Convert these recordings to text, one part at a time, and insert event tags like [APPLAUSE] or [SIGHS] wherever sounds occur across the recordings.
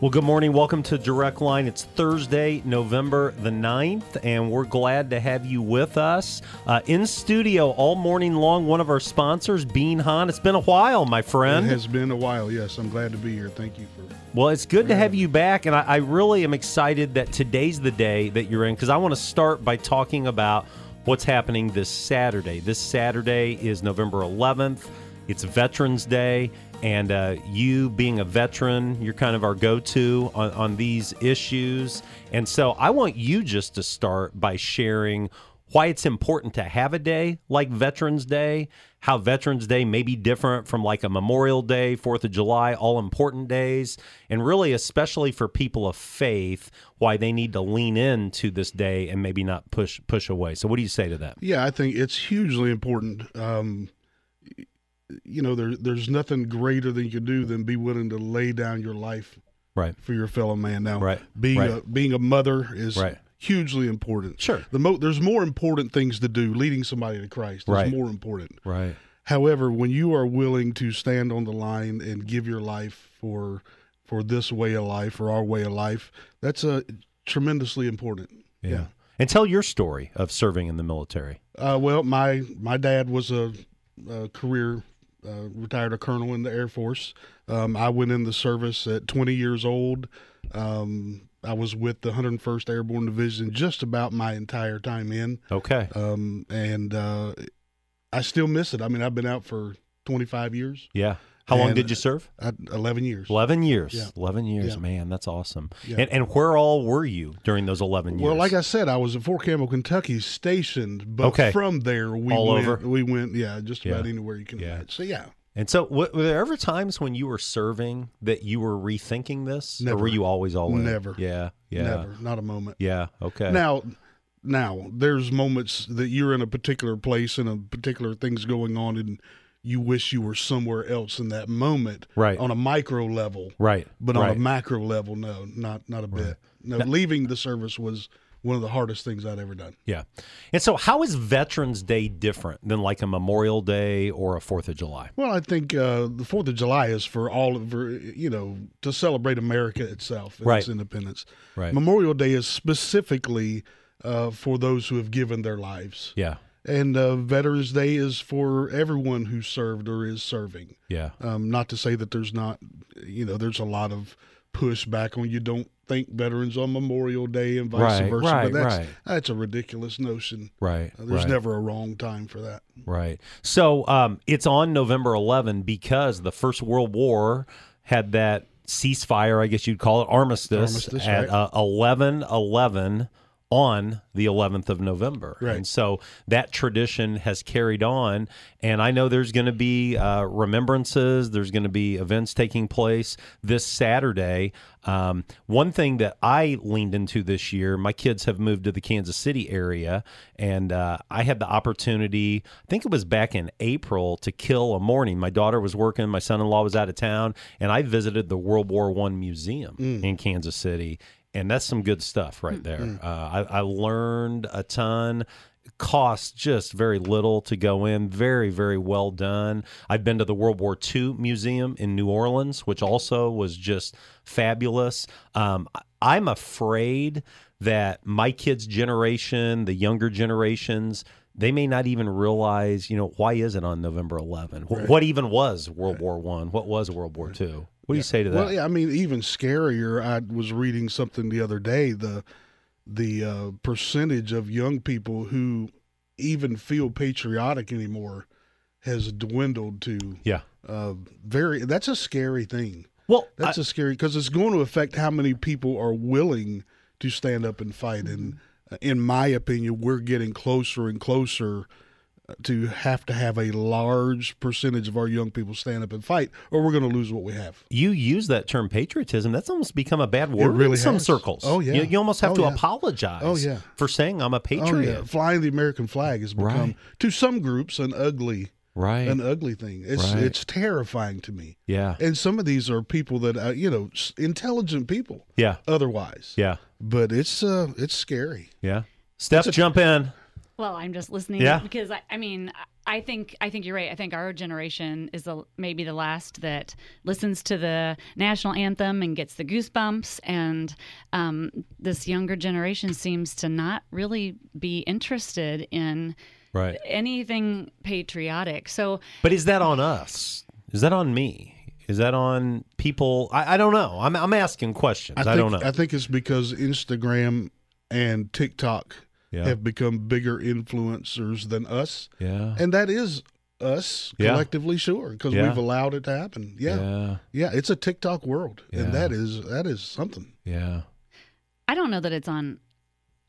Well, good morning. Welcome to Direct Line. It's Thursday, November the 9th, and we're glad to have you with us. Uh, in studio all morning long, one of our sponsors, Bean Hohn. It's been a while, my friend. It has been a while, yes. I'm glad to be here. Thank you for. Well, it's good to have you back, and I, I really am excited that today's the day that you're in because I want to start by talking about what's happening this Saturday. This Saturday is November 11th. It's Veterans Day, and uh, you being a veteran, you're kind of our go to on, on these issues. And so I want you just to start by sharing why it's important to have a day like Veterans Day, how Veterans Day may be different from like a Memorial Day, Fourth of July, all important days, and really, especially for people of faith, why they need to lean into this day and maybe not push push away. So, what do you say to that? Yeah, I think it's hugely important. Um, you know, there, there's nothing greater than you can do than be willing to lay down your life right for your fellow man. Now, right, being right. a being a mother is right. hugely important. Sure, the mo- there's more important things to do. Leading somebody to Christ is right. more important. Right. However, when you are willing to stand on the line and give your life for for this way of life or our way of life, that's a tremendously important. Yeah. yeah. And tell your story of serving in the military. Uh, well, my my dad was a, a career uh, retired a colonel in the Air Force. Um, I went in the service at 20 years old. Um, I was with the 101st Airborne Division just about my entire time in. Okay. Um, and uh, I still miss it. I mean, I've been out for 25 years. Yeah. How long did you serve? I, 11 years. 11 years. Yeah. 11 years, Yeah. man. That's awesome. Yeah. And, and where all were you during those 11 years? Well, like I said, I was at Fort Campbell, Kentucky, stationed. But Okay. from there, we All went. over? We went, yeah, just about anywhere you can Yeah. imagine. So yeah, And so, w- were there ever times when you were serving that you were rethinking this, or were you always all in? Never. Yeah, yeah, never, not a moment. yeah. Okay. Now, now there's moments that you're in a particular place and a particular things going on, and you wish you were somewhere else in that moment, Right. On a micro level, right, but on right. a macro level, no, not not a bit. No, leaving the service was one of the hardest things I'd ever done. yeah. And so, how is Veterans Day different than like a Memorial Day or a Fourth of July? Well, I think uh, the Fourth of July is for all of you know to celebrate America itself and Right. its independence. Right. Memorial Day is specifically uh, for those who have given their lives. Yeah, And uh, Veterans Day is for everyone who served or is serving. yeah, Um, not to say that there's not, you know, there's a lot of pushback on you don't think veterans on Memorial Day and vice Right, versa. right, but that's right. that's a ridiculous notion. right. Uh, there's right. never a wrong time for that. Right. So um, it's on November 11 because the First World War had that ceasefire, I guess you'd call it, armistice, Armistice, at uh, 11 11 on the 11th of November. Right. And so that tradition has carried on. And I know there's going to be uh, remembrances, there's going to be events taking place this Saturday. Um, one thing that I leaned into this year, my kids have moved to the Kansas City area, and uh, I had the opportunity, I think it was back in April, to kill a morning. My daughter was working, my son in law was out of town, and I visited the World War One Museum in Kansas City. And that's some good stuff right there. Uh, I, I learned a ton costs just very little to go in. Very, very well done. I've been to the World War II Museum in New Orleans, which also was just fabulous. Um, I'm afraid that my kids' generation, the younger generations, they may not even realize, you know, why is it on November 11? Wh- What even was World War One? What was World War Two? What do you say to that? Well, yeah, I mean, even scarier. I was reading something the other day. The the uh, percentage of young people who even feel patriotic anymore has dwindled to yeah. uh, very. That's a scary thing. Well, That's a scary because it's going to affect how many people are willing to stand up and fight. And uh, in my opinion, we're getting closer and closer to have to have a large percentage of our young people stand up and fight, or we're going to lose what we have. You use that term patriotism. That's almost become a bad word really in some has. circles. Oh, yeah. You, you almost have Oh, to yeah. apologize. Oh, yeah. For saying I'm a patriot. Oh yeah, flying the American flag has become Right. to some groups an ugly Right. an ugly thing. It's Right. it's terrifying to me. yeah. And some of these are people that uh, you know intelligent people Yeah. otherwise. Yeah. But it's uh it's scary. Yeah. Steph, jump in. Well, I'm just listening Yeah. because I, I mean, I think I think you're right. I think our generation is the, maybe the last that listens to the national anthem and gets the goosebumps, and um, this younger generation seems to not really be interested in Right. anything patriotic. So But is that on us? Is that on me? Is that on people? I, I don't know. I'm, I'm asking questions. I, think, don't know. I think it's because Instagram and TikTok Yeah. have become bigger influencers than us, yeah. and that is us Yeah. collectively, sure, because Yeah. we've allowed it to happen. Yeah. yeah, Yeah. it's a TikTok world, Yeah. and that is that is something. Yeah. I don't know that it's on.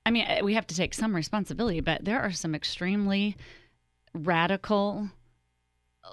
I mean, we have to take some responsibility, but there are some extremely radical,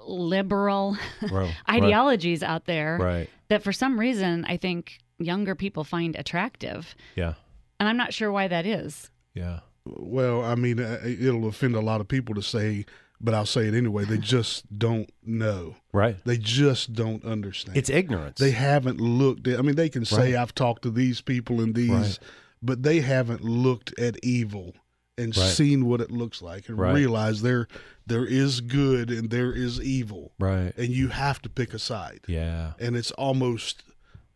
liberal [LAUGHS] Right. ideologies out there Right. that for some reason I think younger people find attractive. Yeah. And I'm not sure why that is. Yeah. Well, I mean, uh, it'll offend a lot of people to say, but I'll say it anyway. They [LAUGHS] just don't know. Right. They just don't understand. It's ignorance. they haven't looked at. I mean, they can say Right. I've talked to these people and these, Right. but they haven't looked at evil and Right. seen what it looks like and Right. realize there there is good and there is evil, right. and you have to pick a side. Yeah. And it's almost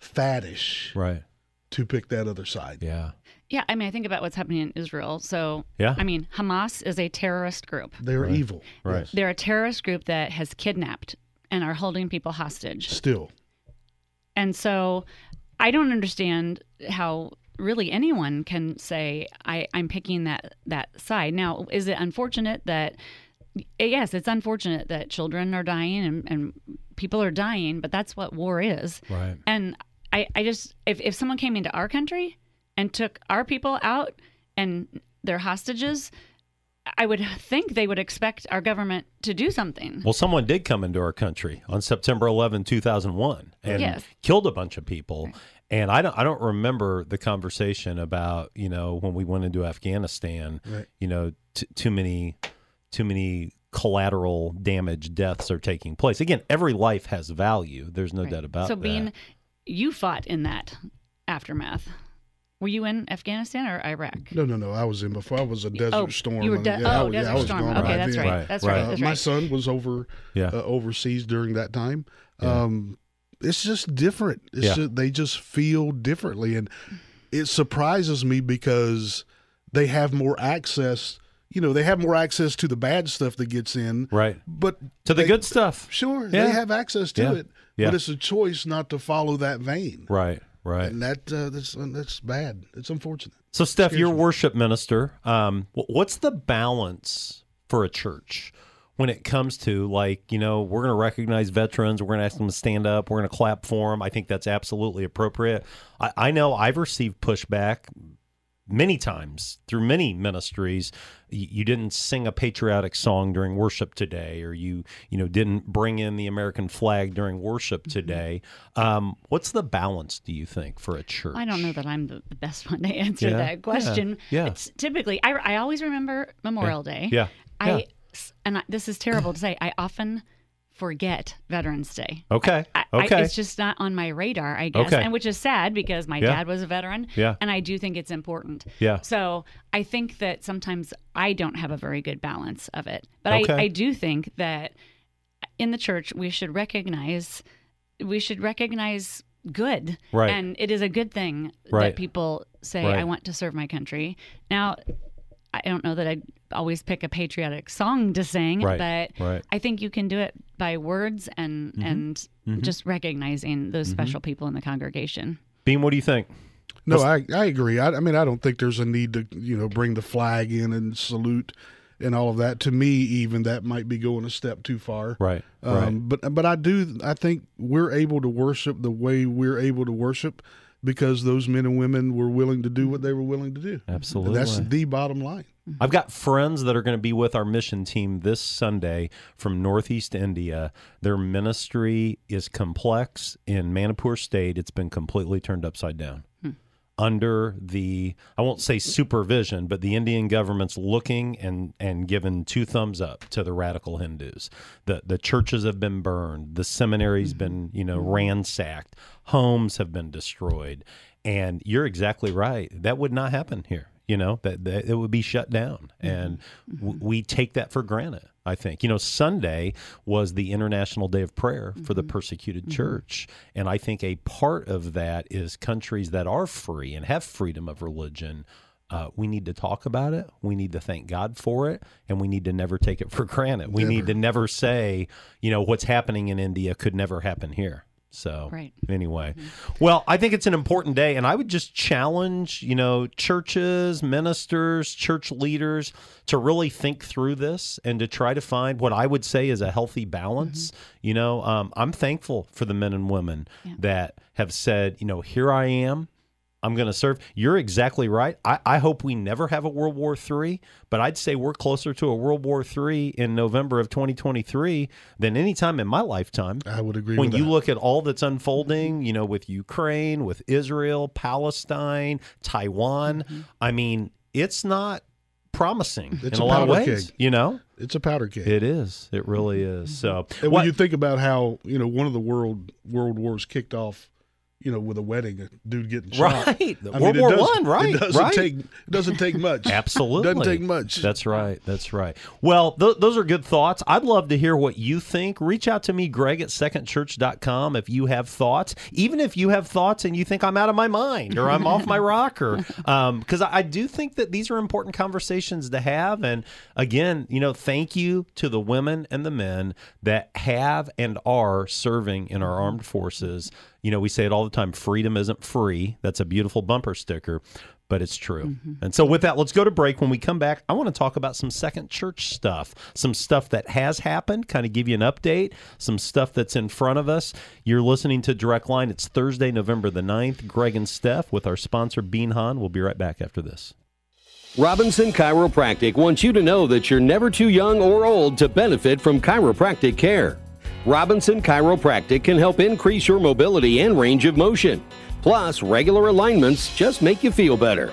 faddish Right. to pick that other side. Yeah. Yeah, I mean, I think about what's happening in Israel. So, Yeah. I mean, Hamas is a terrorist group. They're Right. evil. Right. They're a terrorist group that has kidnapped and are holding people hostage. Still. And so I don't understand how really anyone can say I, I'm picking that that side. Now, is it unfortunate that yes, it's unfortunate that children are dying and, and people are dying, but that's what war is. Right. And I, I just if, if someone came into our country and took our people out and their hostages, I would think they would expect our government to do something. Well, someone did come into our country on September 11, 2001 and Yes. killed a bunch of people. And I don't I don't remember the conversation about, you know, when we went into Afghanistan, Right. you know, t- too many too many collateral damage deaths are taking place. Again, every life has value. There's no Right. doubt about so that. being you fought in that aftermath were you in afghanistan or iraq No, no, no. I was in before. I was a Desert oh Storm. you were and- de- yeah, I oh was- yeah, desert I was storm gone okay by that's right, Right, that's right. right Uh, that's my son was over yeah. uh, overseas during that time. Yeah. Um, it's just different. It's Yeah. just, they just feel differently, and it surprises me because they have more access. You know, they have more access to the bad stuff that gets in, right. but To the they- good stuff. Sure, Yeah. they have access to Yeah. it, Yeah. but it's a choice not to follow that vein, Right. Right. and that uh, that's that's bad. It's unfortunate. So, Steph, you're me. worship minister. Um, what's the balance for a church when it comes to like, you know, we're going to recognize veterans, we're going to ask them to stand up, we're going to clap for them. I think that's absolutely appropriate. I, I know I've received pushback many times through many ministries you, didn't sing a patriotic song during worship today or you you know didn't bring in the american flag during worship today. Um, what's the balance do you think for a church? I don't know that I'm the, best one to [LAUGHS] answer Yeah, that question. yeah, yeah. It's typically, I, I always remember Memorial Day. yeah. I, and I, this is terrible to say, I often forget Veterans Day. okay I, okay I, it's just not on my radar, I guess, Okay. and which is sad because my Yeah. dad was a veteran, Yeah. and I do think it's important. Yeah. So I think that sometimes I don't have a very good balance of it, but Okay. I, I do think that in the church we should recognize we should recognize good, Right. And it is a good thing Right. that people say, Right. "I want to serve my country." Now, I don't know that I'd always pick a patriotic song to sing, Right. but Right. I think you can do it by words and mm-hmm. and mm-hmm. just recognizing those mm-hmm. special people in the congregation. Bean what do you think No, I, I agree. I, I mean, I don't think there's a need to, you know, bring the flag in and salute and all of that. To me, even that might be going a step too far. right Um, right But but I do. I think we're able to worship the way we're able to worship because those men and women were willing to do what they were willing to do. Absolutely. That's the bottom line. I've got friends that are going to be with our mission team this Sunday from Northeast India. Their ministry is complex in Manipur State. It's been completely turned upside down. Under the, I won't say supervision, but the Indian government's looking and and given two thumbs up to the radical Hindus. The the churches have been burned, the seminary's mm-hmm. been you know mm-hmm. ransacked, homes have been destroyed, and you're exactly right. That would not happen here you know that, that it would be shut down. Mm-hmm. And w- we take that for granted i think you know sunday was the international day of prayer for the persecuted church and i think a part of that is countries that are free and have freedom of religion uh, we need to talk about it. We need to thank God for it, and we need to never take it for granted. We need to never say, you know, what's happening in India could never happen here. So Right. anyway, well, I think it's an important day, and I would just challenge, you know, churches, ministers, church leaders to really think through this and to try to find what I would say is a healthy balance. You know, um, I'm thankful for the men and women that have said, you know, here I am. I'm going to serve. You're exactly right. I, I hope we never have a World War III, but I'd say we're closer to a World War III in November of 2023 than any time in my lifetime I would agree when with you that. look at all that's unfolding, you know, with Ukraine, with Israel, Palestine, Taiwan, mm-hmm. I mean, it's not promising It's in a, a lot of powder ways. keg. You know, it's a powder keg. it is. It really is. So, and what- when you think about how you know one of the world world wars kicked off, you know, with a wedding, a dude getting shot. Right. I World it War does- One, right, It doesn't right. take it doesn't take much. [LAUGHS] Absolutely. doesn't take much. That's right. That's right. Well, th- those are good thoughts. I'd love to hear what you think. Reach out to me, Greg at secondchurch.com, if you have thoughts. Even if you have thoughts and you think I'm out of my mind or I'm off my [LAUGHS] rocker. Um, because I, I do think that these are important conversations to have. And again, you know, thank you to the women and the men that have and are serving in our armed forces. You know, we say it all the time freedom isn't free. That's a beautiful bumper sticker but it's true. Mm-hmm. And so, with that, let's go to break. When we come back, I want to talk about some second church stuff, some stuff that has happened, kind of give you an update, some stuff that's in front of us. You're listening to Direct Line. It's Thursday, November the 9th. Greg and Steph with our sponsor, Bean Hohn. We'll be right back after this. Robinson Chiropractic wants you to know that you're never too young or old to benefit from chiropractic care. Robinson Chiropractic can help increase your mobility and range of motion. Plus, regular alignments just make you feel better.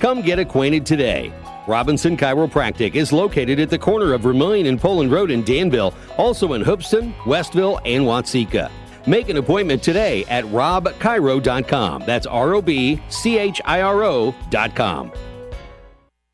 Come get acquainted today. Robinson Chiropractic is located at the corner of Vermillion and Poland Road in Danville, also in Hoopeston, Westville, and Watseka. Make an appointment today at robchiro.com. That's R O B C H I R O.com.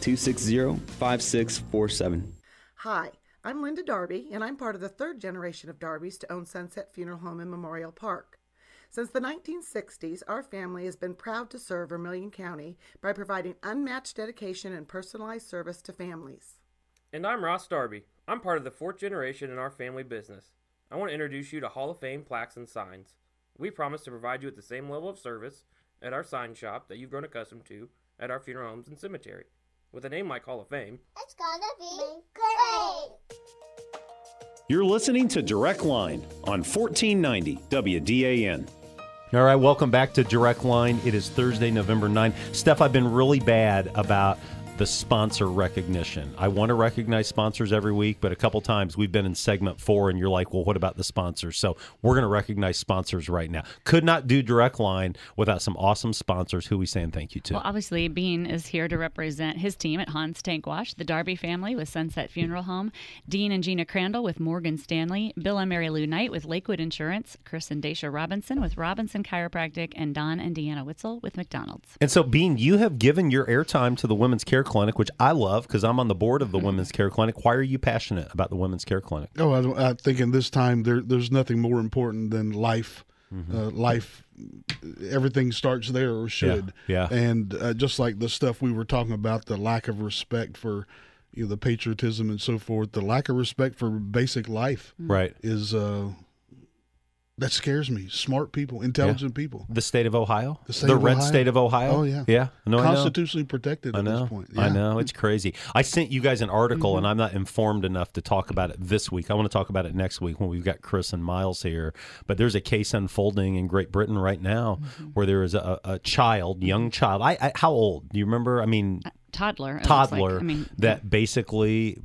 260 5647. Hi, I'm Linda Darby, and I'm part of the third generation of Darbys to own Sunset Funeral Home in Memorial Park. Since the 1960s, our family has been proud to serve Vermilion County by providing unmatched dedication and personalized service to families. And I'm Ross Darby. I'm part of the fourth generation in our family business. I want to introduce you to Hall of Fame plaques and signs. We promise to provide you with the same level of service at our sign shop that you've grown accustomed to at our funeral homes and cemetery. With a name like Hall of Fame, It's gonna be great. You're listening to Direct Line on 1490 WDAN. All right, welcome back to Direct Line. It is Thursday, November 9th. Steph, I've been really bad about the sponsor recognition. I want to recognize sponsors every week, but a couple times we've been in segment four, and you're like, well, what about the sponsors? So we're going to recognize sponsors right now. Could not do direct line without some awesome sponsors who we saying thank you to. Well, obviously, Bean is here to represent his team at Hans Tank Wash, the Darby family with Sunset Funeral Home, Dean and Gina Crandall with Morgan Stanley, Bill and Mary Lou Knight with Lakewood Insurance, Chris and Dacia Robinson with Robinson Chiropractic, and Don and Deanna Witzel with McDonald's. And so, Bean, you have given your airtime to the Women's Care Clinic, which I love because I'm on the board of the Women's Care Clinic. Why are you passionate about the Women's Care Clinic? Oh, I, I think in this time there, there's nothing more important than life. Uh, life, everything starts there or should. yeah. And uh, just like the stuff we were talking about, the lack of respect for you know, the patriotism and so forth, the lack of respect for basic life Right. is uh, that scares me. Smart people, intelligent people, The state of Ohio? The state of red Ohio. state of Ohio? Oh, yeah. Yeah. No, I know. constitutionally protected I at know. this point. I know. It's crazy. I sent you guys an article, Mm-hmm. and I'm not informed enough to talk about it this week. I want to talk about it next week when we've got Chris and Miles here. But there's a case unfolding in Great Britain right now Mm-hmm. where there is a, a child, young child. I, I how old? Do you remember? I mean, Toddler. it looks like. toddler I mean, that basically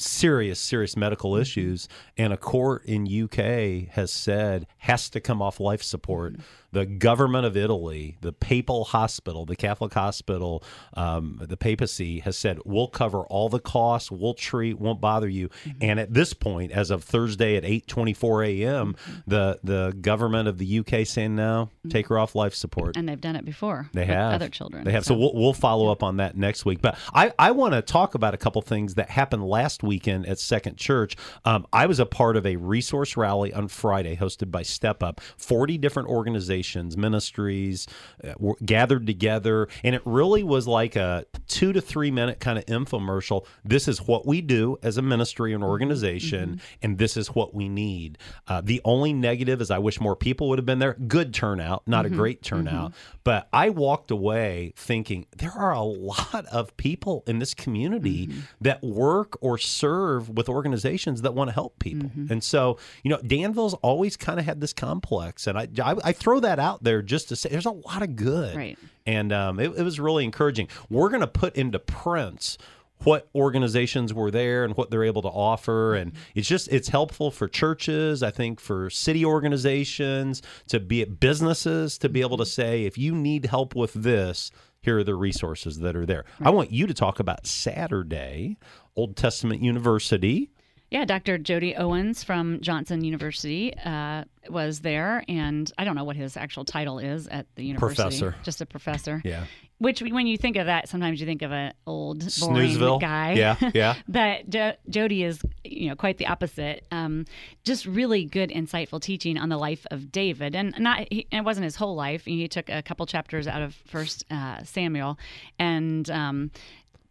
serious serious medical Mm-hmm. issues and a court in UK has said has to come off life support Mm-hmm. The government of Italy the papal hospital the Catholic hospital um, the papacy has said we'll cover all the costs we'll treat won't bother you Mm-hmm. and at this point as of Thursday at 8:24 a.m. Mm-hmm. the the government of the UK saying no take her off life support and they've done it before. they have other children. They have. So, we'll, we'll follow up on that next week. But I, I want to talk about a couple things that happened last weekend at Second Church. Um, I was a part of a resource rally on Friday hosted by Step Up. Forty different organizations, ministries uh, were gathered together, and it really was like a two to three minute kind of infomercial. This is what we do as a ministry and mm-hmm, organization, mm-hmm. and this is what we need. Uh, the only negative is I wish more people would have been there. Good turnout, not a mm-hmm, great turnout, but I walked away thinking there are a lot of people in this community that work or serve with organizations that want to help people. And so, you know, Danville's always kind of had this complex, and I, I, I throw that out there just to say there's a lot of good. Right. And um, it, it was really encouraging. We're going to put into prints what organizations were there and what they're able to offer and it's just it's helpful for churches i think for city organizations to be at businesses to be able to say if you need help with this here are the resources that are there i want you to talk about saturday old testament university Yeah, Dr. Jody Owens from Johnson University uh, was there, and I don't know what his actual title is at the university. Professor. Just a professor. [LAUGHS] yeah Which, when you think of that, sometimes you think of an old, boring Snoozeville. guy. Yeah, [LAUGHS] yeah. but jo- Jody is, you know, quite the opposite. Um, just really good, insightful teaching on the life of David, and not he, it wasn't his whole life. He took a couple chapters out of First uh, Samuel, and um,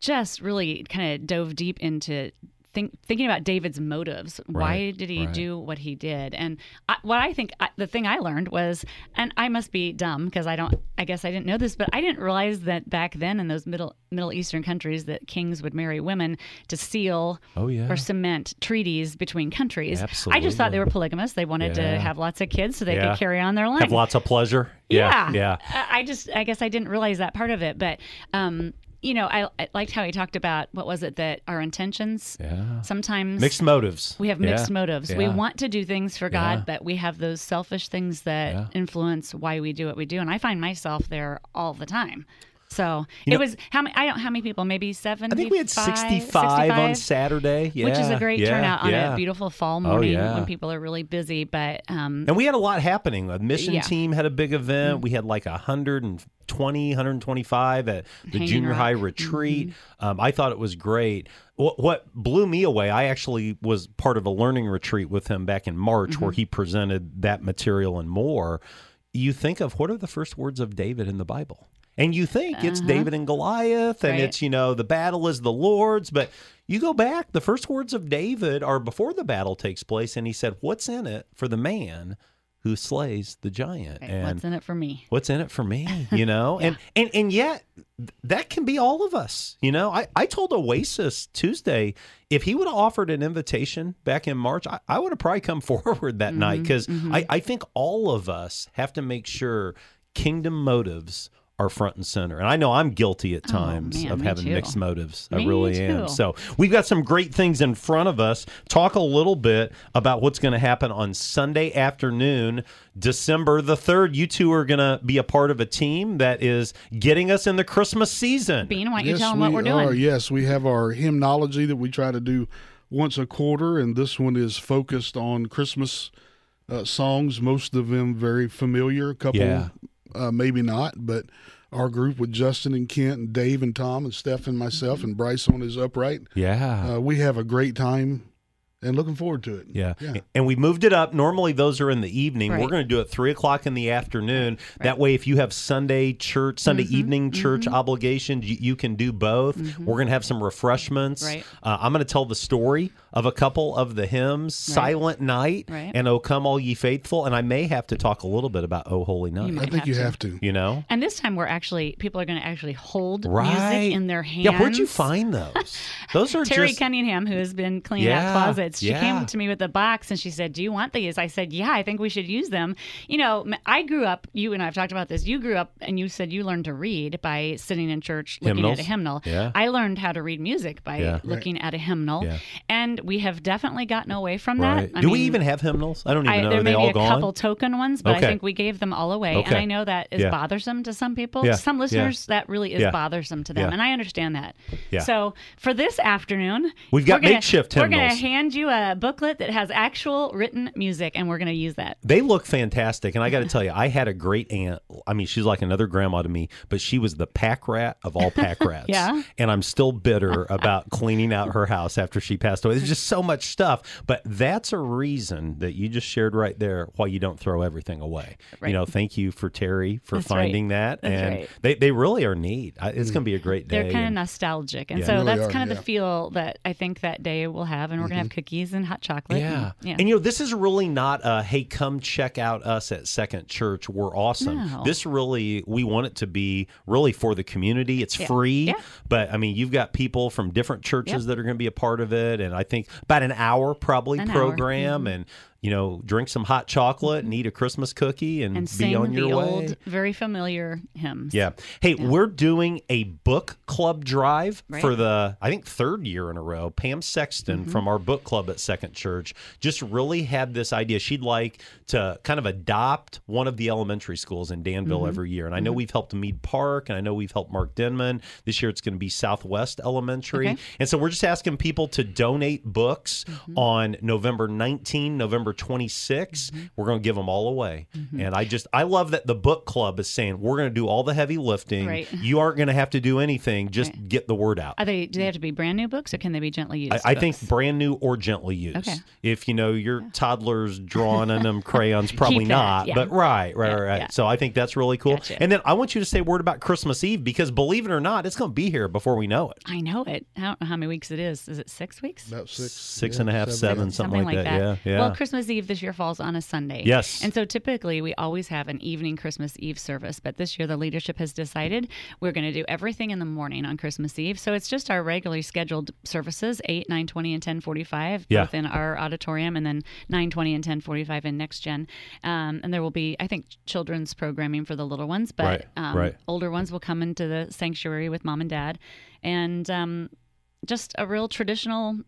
just really kind of dove deep into. Think, thinking about David's motives, why did he right. do what he did? And I, what I think I, the thing I learned was, and I must be dumb because I don't, I guess I didn't know this, but I didn't realize that back then in those middle Middle Eastern countries that kings would marry women to seal Oh, yeah. or cement treaties between countries. I just thought they were polygamous. They wanted Yeah. to have lots of kids so they Yeah. could carry on their line. have lots of pleasure yeah yeah I I just, I guess I didn't realize that part of it, but. um you know, I, I liked how he talked about what was it that our intentions Yeah. sometimes mixed motives we have mixed Yeah, motives. We want to do things for God, Yeah. but we have those selfish things that Yeah. influence why we do what we do. And I find myself there all the time. So You it know- was how many? I don't how many people? Maybe seven. I think we had 65, on Saturday. Yeah, which is a great yeah, turnout on yeah. a beautiful fall morning yeah. when people are really busy. But um, And we had a lot happening. The mission. Mm-hmm. team had a big event. We had like 120, 125 at the Hanging junior high Rock. retreat. Um, I thought it was great. What, what blew me away, I actually was part of a learning retreat with him back in March where he presented that material and more. You think of what are the first words of David in the Bible? And you think it's uh-huh. David and Goliath, and Right. it's, you know, the battle is the Lord's. But you go back, the first words of David are before the battle takes place. And he said, What's in it for the man who slays the giant? okay, and what's in it for me? what's in it for me [LAUGHS] you know and and and yet that can be all of us you know i i told oasis tuesday if he would have offered an invitation back in march i, I would have probably come [LAUGHS] forward that night mm-hmm. because mm-hmm. I, I think all of us have to make sure kingdom motives are front and center. And I know I'm guilty at Oh, times man, of having too. mixed motives. I really too. am. So we've got some great things in front of us. Talk a little bit about what's going to happen on Sunday afternoon, December the 3rd. You two are going to be a part of a team that is getting us in the Christmas season. Bean, why don't you yes, tell them what we we're doing? Are. Yes, we have our hymnology that we try to do once a quarter, and this one is focused on Christmas uh, songs. Most of them very familiar. A couple, Yeah. Uh, maybe not, but our group with Justin and Kent and Dave and Tom and Steph and myself and Bryce on his upright. Yeah. Uh, we have a great time and looking forward to it. Yeah. Yeah. And we moved it up. Normally, those are in the evening. We're going to do it three o'clock in the afternoon. That way, if you have Sunday church, Sunday Mm-hmm, evening church obligations, you, you can do both. We're going to have some refreshments. Right. Uh, I'm going to tell the story of a couple of the hymns Silent Night Right. and O Come All Ye Faithful. And I may have to talk a little bit about O Holy Night. I might think you to. have to. You know? And this time we're actually people are going to actually hold Right. music in their hands. Yeah, where'd you find those? [LAUGHS] Those are Terry just. Cunningham, who has been cleaning Yeah, out closets, she yeah. came to me with a box and she said, "Do you want these?" I said, "Yeah, I think we should use them." You know, I grew up. You and I have talked about this. You grew up and you said you learned to read by sitting in church looking Hymnals? at a hymnal. Yeah. I learned how to read music by Yeah. looking at a hymnal, Yeah. and we have definitely gotten away from Right. that. I Do we even have hymnals? I don't even I, know. there Are may they be all a gone? couple token ones, but Okay. I think we gave them all away. And I know that is Yeah. bothersome to some people. Yeah. To some Yeah. listeners, that really is Yeah. bothersome to them. Yeah. And I understand that. Yeah. So for this afternoon, We've got we're gonna- makeshift We're going to hand you a booklet that has actual written music, and we're going to use that. They look fantastic. And I got to tell you, I had a great aunt. I mean, she's like another grandma to me, but she was the pack rat of all pack [LAUGHS] rats. Yeah? And I'm still bitter [LAUGHS] about cleaning out her house after she passed away. There's just so much stuff. But that's a reason that you just shared right there why you don't throw everything away. Right. You know, thank you for Terry for That's right. finding that. That's and right. they, they really are neat. I, it's going to be a great day. They're kind of nostalgic, and Yeah. so Really that's are, kind of yeah. the feel that I think that day we'll have. And we're going to have cookies and hot chocolate. Mm-hmm. Yeah. and, yeah. And you know, this is really not a hey, come check out us at Second Church. We're awesome. No. This really we want it to be really for the community. It's Yeah. free. Yeah. But I mean you've got people from different churches Yep. that are going to be a part of it. And I think about an hour probably An hour. program and you know, drink some hot chocolate and eat a Christmas cookie and, and be on your the way. old, very familiar hymns. Yeah. Hey, we're doing a book club drive Right. for the, I think, third year in a row. Pam Sexton Mm-hmm. from our book club at Second Church just really had this idea. She'd like to kind of adopt one of the elementary schools in Danville Mm-hmm. every year. And I know we've helped Meade Park and I know we've helped Mark Denman. This year it's going to be Southwest Elementary. Okay. And so we're just asking people to donate books Mm-hmm. on November 19, November 26. Mm-hmm. We're going to give them all away. And I just, I love that the book club is saying, we're going to do all the heavy lifting. Right. You aren't going to have to do anything. Just get the word out. Are they? Do they have to be brand new books, or can they be gently used? I, I think brand new or gently used. Okay. If you know your toddler's drawing on them [LAUGHS] crayons, probably Keep not. yeah. But right, right, Yeah, right. yeah. So I think that's really cool. Gotcha. And then I want you to say a word about Christmas Eve because believe it or not, it's going to be here before we know it. I know it. I don't know how many weeks it is. Is it six weeks? About six, Six yeah, and a half, seven, something, like, that. Yeah, yeah. Well, Christmas Eve this year falls on a Sunday. Yes. And so typically we always have an evening Christmas Eve service, but this year the leadership has decided we're going to do everything in the morning on Christmas Eve. So it's just our regularly scheduled services, 8, 9:20 and 10:45 Yeah. both in our auditorium and then 9:20 and 10:45 in Next Gen. Um, and there will be I think children's programming for the little ones, but Right, um, right. older ones will come into the sanctuary with mom and dad and um, just a real traditional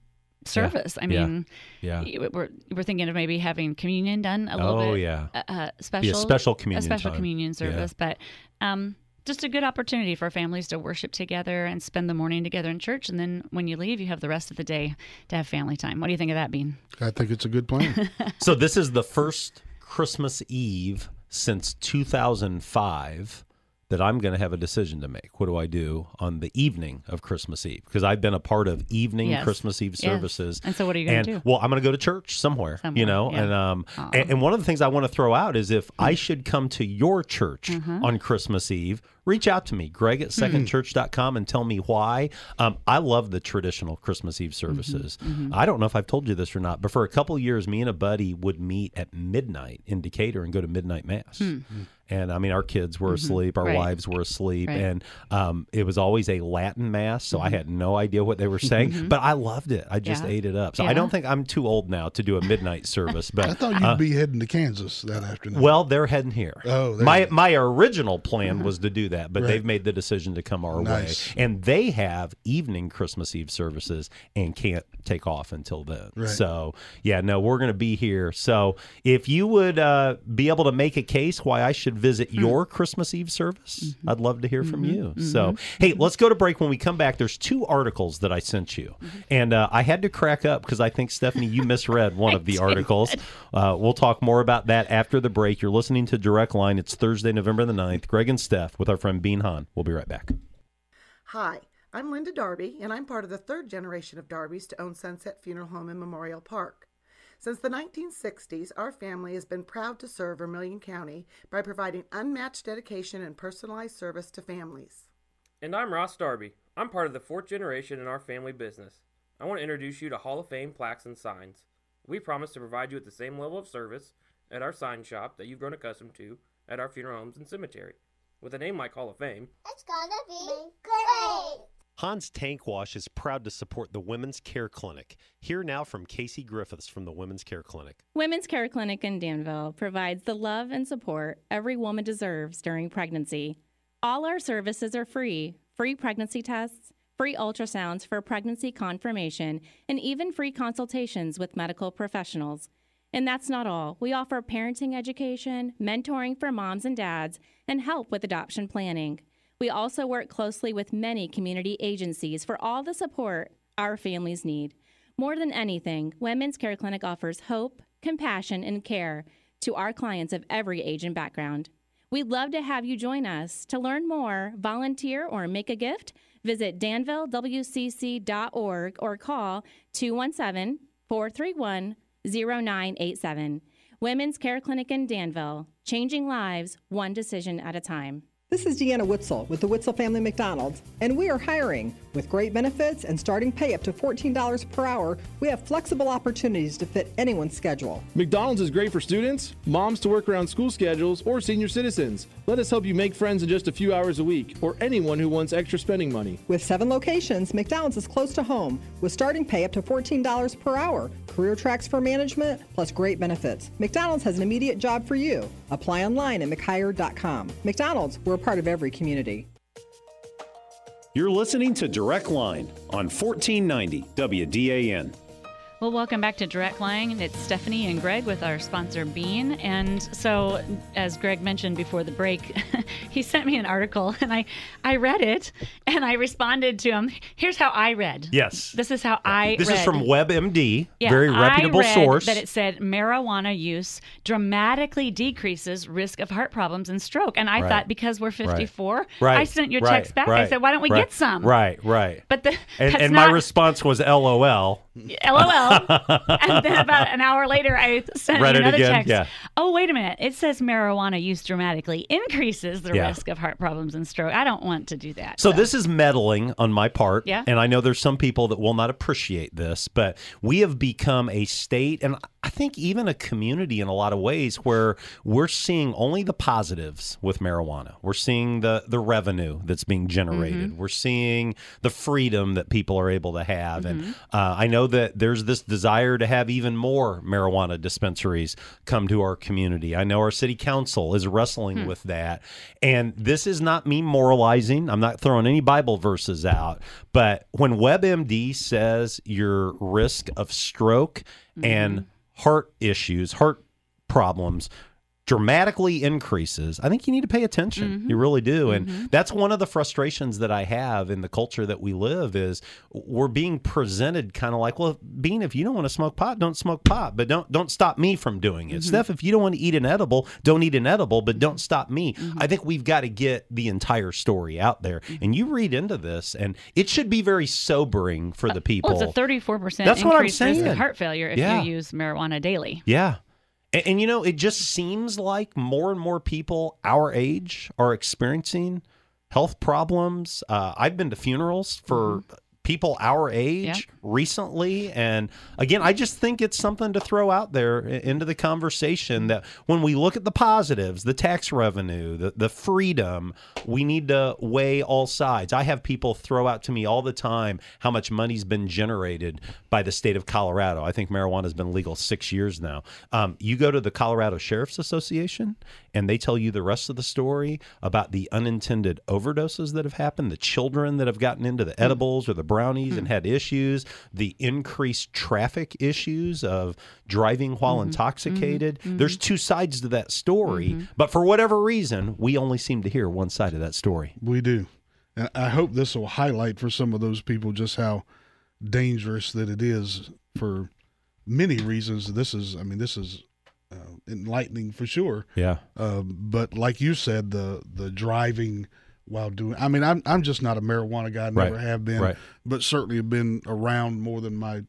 service. I mean, Yeah. y- we're we're thinking of maybe having communion done a little Oh, bit. yeah. uh, uh, special, special communion a special time. communion Yeah. service, but um, just a good opportunity for families to worship together and spend the morning together in church, and then when you leave, you have the rest of the day to have family time. What do you think of that, Bean? I think it's a good plan. [LAUGHS] So this is the first Christmas Eve since 2005 that I'm going to have a decision to make. What do I do on the evening of Christmas Eve? Because I've been a part of evening Yes. Christmas Eve Yes. services. And so what are you gonna do? Well, I'm going to go to church somewhere, you know, yeah. and um and, and one of the things I want to throw out is if. I should come to your church Mm-hmm. on Christmas Eve, reach out to me, Greg at Hmm. secondchurch.com and tell me why. Um, I love the traditional Christmas Eve Mm-hmm. services. I don't know if I've told you this or not, but for a couple of years, me and a buddy would meet at midnight in Decatur and go to midnight mass. Hmm. And I mean, our kids were asleep, our Mm-hmm. Right. wives were asleep, Right. and um, it was always a Latin mass, so I Mm-hmm. had no idea what they were saying, but I loved it. I just Yeah. ate it up. So I don't think I'm too old now to do a midnight service, [LAUGHS] but I thought you'd uh, be heading to Kansas that afternoon. well, they're heading here. Oh, my you my original plan was to do that, but Right. they've made the decision to come our Nice. way, and they have evening Christmas Eve services and can't take off until then. Right. So yeah, no, we're going to be here. So if you would uh, be able to make a case why I should visit Hmm. your Christmas Eve service, Mm-hmm. I'd love to hear from you. So hey, let's go to break. When we come back, there's two articles that I sent you, Mm-hmm. and uh, I had to crack up because I think Stephanie, you misread one of [LAUGHS] the articles. Uh, we'll talk more about that after the break. You're listening to Direct Line. It's Thursday, November the 9th. Greg and Steph with our friend Bean Hohn. We'll be right back. Hi, I'm Linda Darby, and I'm part of the third generation of Darbys to own Sunset Funeral Home in Memorial Park. Since the 1960s, our family has been proud to serve Vermilion County by providing unmatched dedication and personalized service to families. And I'm Ross Darby. I'm part of the fourth generation in our family business. I want to introduce you to Hall of Fame plaques and signs. We promise to provide you with the same level of service at our sign shop that you've grown accustomed to at our funeral homes and cemetery. With a name like Hall of Fame, It's gonna be great. Hans Tank Wash is proud to support the Women's Care Clinic. Hear now from Casey Griffiths from the Women's Care Clinic. Women's Care Clinic in Danville provides the love and support every woman deserves during pregnancy. All our services are free free pregnancy tests, free ultrasounds for pregnancy confirmation, and even free consultations with medical professionals. And that's not all. We offer parenting education, mentoring for moms and dads, and help with adoption planning. We also work closely with many community agencies for all the support our families need. More than anything, Women's Care Clinic offers hope, compassion, and care to our clients of every age and background. We'd love to have you join us. To learn more, volunteer, or make a gift, visit danvillewcc.org or call 217 431 0987. Women's Care Clinic in Danville, changing lives one decision at a time. This is Deanna Witzel with the Witzel Family McDonald's, and we are hiring. With great benefits and starting pay up to $14 per hour, we have flexible opportunities to fit anyone's schedule. McDonald's is great for students, moms to work around school schedules, or senior citizens. Let us help you make friends in just a few hours a week, or anyone who wants extra spending money. With seven locations, McDonald's is close to home with starting pay up to $14 per hour, career tracks for management, plus great benefits. McDonald's has an immediate job for you. Apply online at mchire.com. McDonald's, we're a part of every community. You're listening to Direct Line on 1490 WDAN. Well, welcome back to Direct Line. It's Stephanie and Greg with our sponsor Bean. And so, as Greg mentioned before the break, [LAUGHS] he sent me an article [LAUGHS] and I, I read it and I responded to him. Here's how I read. Yes. This is how I This read. is from WebMD, Yeah, very reputable I read source. That it said marijuana use dramatically decreases risk of heart problems and stroke. And I Right. thought because we're 54, Right. I sent your right, text back. I said, why don't we get some? Right, right. But the, and and my response was LOL. LOL. [LAUGHS] and then about an hour later, I sent Read another again, text. yeah. Oh, wait a minute. It says marijuana use dramatically increases the Yeah. risk of heart problems and stroke. I don't want to do that. So this is meddling on my part. Yeah. And I know there's some people that will not appreciate this, but we have become a state and I think even a community in a lot of ways where we're seeing only the positives with marijuana. We're seeing the the revenue that's being generated. Mhm. We're seeing the freedom that people are able to have. And Mhm. uh, I know that there's this desire to have even more marijuana dispensaries come to our community. I know our city council is wrestling Hmm. with that. And this is not me moralizing. I'm not throwing any Bible verses out. But when WebMD says your risk of stroke and heart issues, heart problems, dramatically increases, I think you need to pay attention. You mm-hmm. really do. And mm-hmm. that's one of the frustrations that I have in the culture that we live is we're being presented kind of like, well, Bean, if you don't want to smoke pot, don't smoke pot, but don't don't stop me from doing it. Mhm. Steph, if you don't want to eat an edible, don't eat an edible, but don't stop me. Mm-hmm. I think we've got to get the entire story out there. And you read into this and it should be very sobering for uh, the people. well, it's a 34% That's what I'm risk saying. of heart failure if Yeah. you use marijuana daily. Yeah. And, and you know, it just seems like more and more people our age are experiencing health problems. Uh, I've been to funerals for people our age recently. And again, I just think it's something to throw out there into the conversation that when we look at the positives, the tax revenue, the, the freedom, we need to weigh all sides. I have people throw out to me all the time how much money's been generated by the state of Colorado. I think marijuana has been legal six years now. Um, you go to the Colorado Sheriff's Association and they tell you the rest of the story about the unintended overdoses that have happened, the children that have gotten into the edibles or the brownies and had issues, the increased traffic issues of driving while intoxicated. There's two sides to that story, but for whatever reason, we only seem to hear one side of that story. We do. And I hope this will highlight for some of those people just how dangerous that it is for many reasons. This is, I mean, this is uh, enlightening for sure. Yeah. Um, but like you said, the the driving while doing, I mean, I'm I'm just not a marijuana guy, never Right. have been, Right. but certainly have been around more than my, you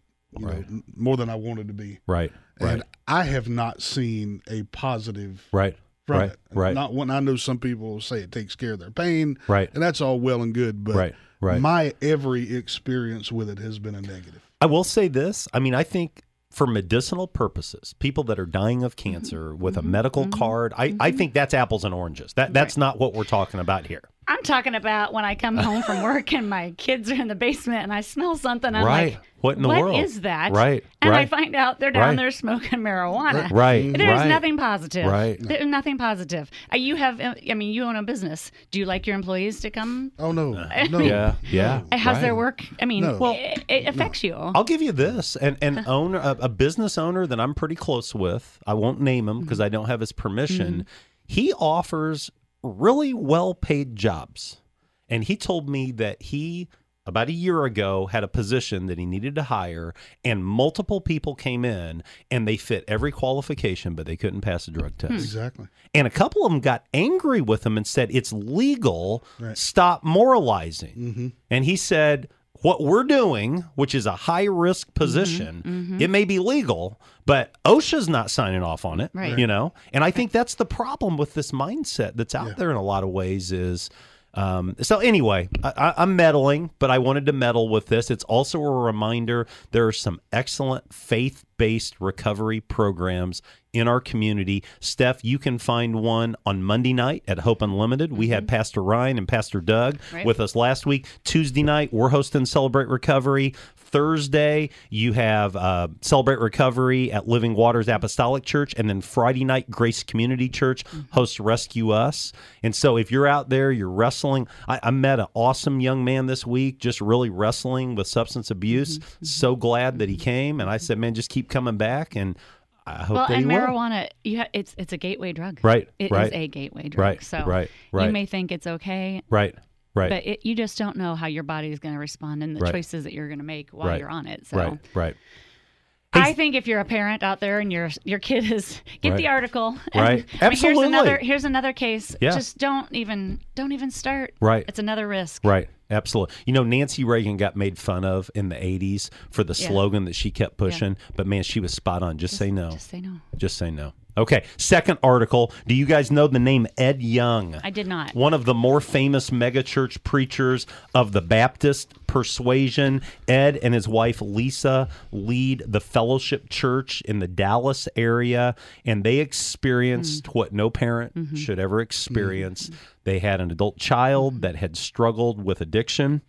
Right. know, more than I wanted to be. Right. And Right. I have not seen a positive Right. from Right. it. Right. Not when I know some people say it takes care of their pain. Right. And that's all well and good, but Right. Right. my every experience with it has been a negative. I will say this. I mean, I think for medicinal purposes, people that are dying of cancer with a mm-hmm. medical mm-hmm. card, I, I mm-hmm. think that's apples and oranges. That that's not what we're talking about here. I'm talking about when I come home from [LAUGHS] work and my kids are in the basement and I smell something. I'm Right. like, What in the world? What is that? Right, And I find out they're down Right. there smoking marijuana. Right, There's right. nothing positive. Right. There's nothing positive. Uh, You have, uh, I mean, you own a business. Do you like your employees to come? Oh no, no. Yeah, yeah. How's their work? I mean, No. Well, it, it affects you. I'll give you this: an an owner, a, a business owner that I'm pretty close with. I won't name him because I don't have his permission. He offers really well-paid jobs, and he told me that he about a year ago had a position that he needed to hire, and multiple people came in and they fit every qualification, but they couldn't pass a drug test. Exactly. And a couple of them got angry with him and said, It's legal. Right. Stop moralizing. Mm-hmm. And he said, What we're doing, which is a high risk mm-hmm. position, mm-hmm. it may be legal, but OSHA's not signing off on it. Right. You know? And I think that's the problem with this mindset that's out there in a lot of ways is. Um, so anyway, I, I'm meddling, but I wanted to meddle with this. It's also a reminder there are some excellent faith-based recovery programs in our community. Steph, you can find one on Monday night at Hope Unlimited. We had Pastor Ryan and Pastor Doug Right. with us last week. Tuesday night, we're hosting Celebrate Recovery. Thursday, you have uh, Celebrate Recovery at Living Waters Apostolic Church. And then Friday night, Grace Community Church mm-hmm. hosts Rescue Us. And so if you're out there, you're wrestling. I, I met an awesome young man this week, just really wrestling with substance abuse. Mm-hmm, mm-hmm. So glad that he came. And I said, man, just keep coming back. And I hope well, that and marijuana, you ha- it's it's a gateway drug. Right, It is right. a gateway drug. Right, So right, Right. you may think it's okay, Right, right. but it, you just don't know how your body is going to respond and the Right. choices that you're going to make while right, you're on it. So Right, right. I think if you're a parent out there and your your kid is get Right. the article. [LAUGHS] Right. I mean, Absolutely. Here's another here's another case. Yeah. Just don't even don't even start. Right. It's another risk. Right. Absolutely. You know, Nancy Reagan got made fun of in the 80s for the Yeah. slogan that she kept pushing, but man, she was spot on. Just, say no. Just say no. Just say no. Okay. Second article. Do you guys know the name Ed Young? I did not. One of the more famous megachurch preachers of the Baptist persuasion. Ed and his wife Lisa lead the Fellowship Church in the Dallas area, and they experienced mm-hmm. what no parent mm-hmm. should ever mm-hmm. experience. They had an adult child that had struggled with addiction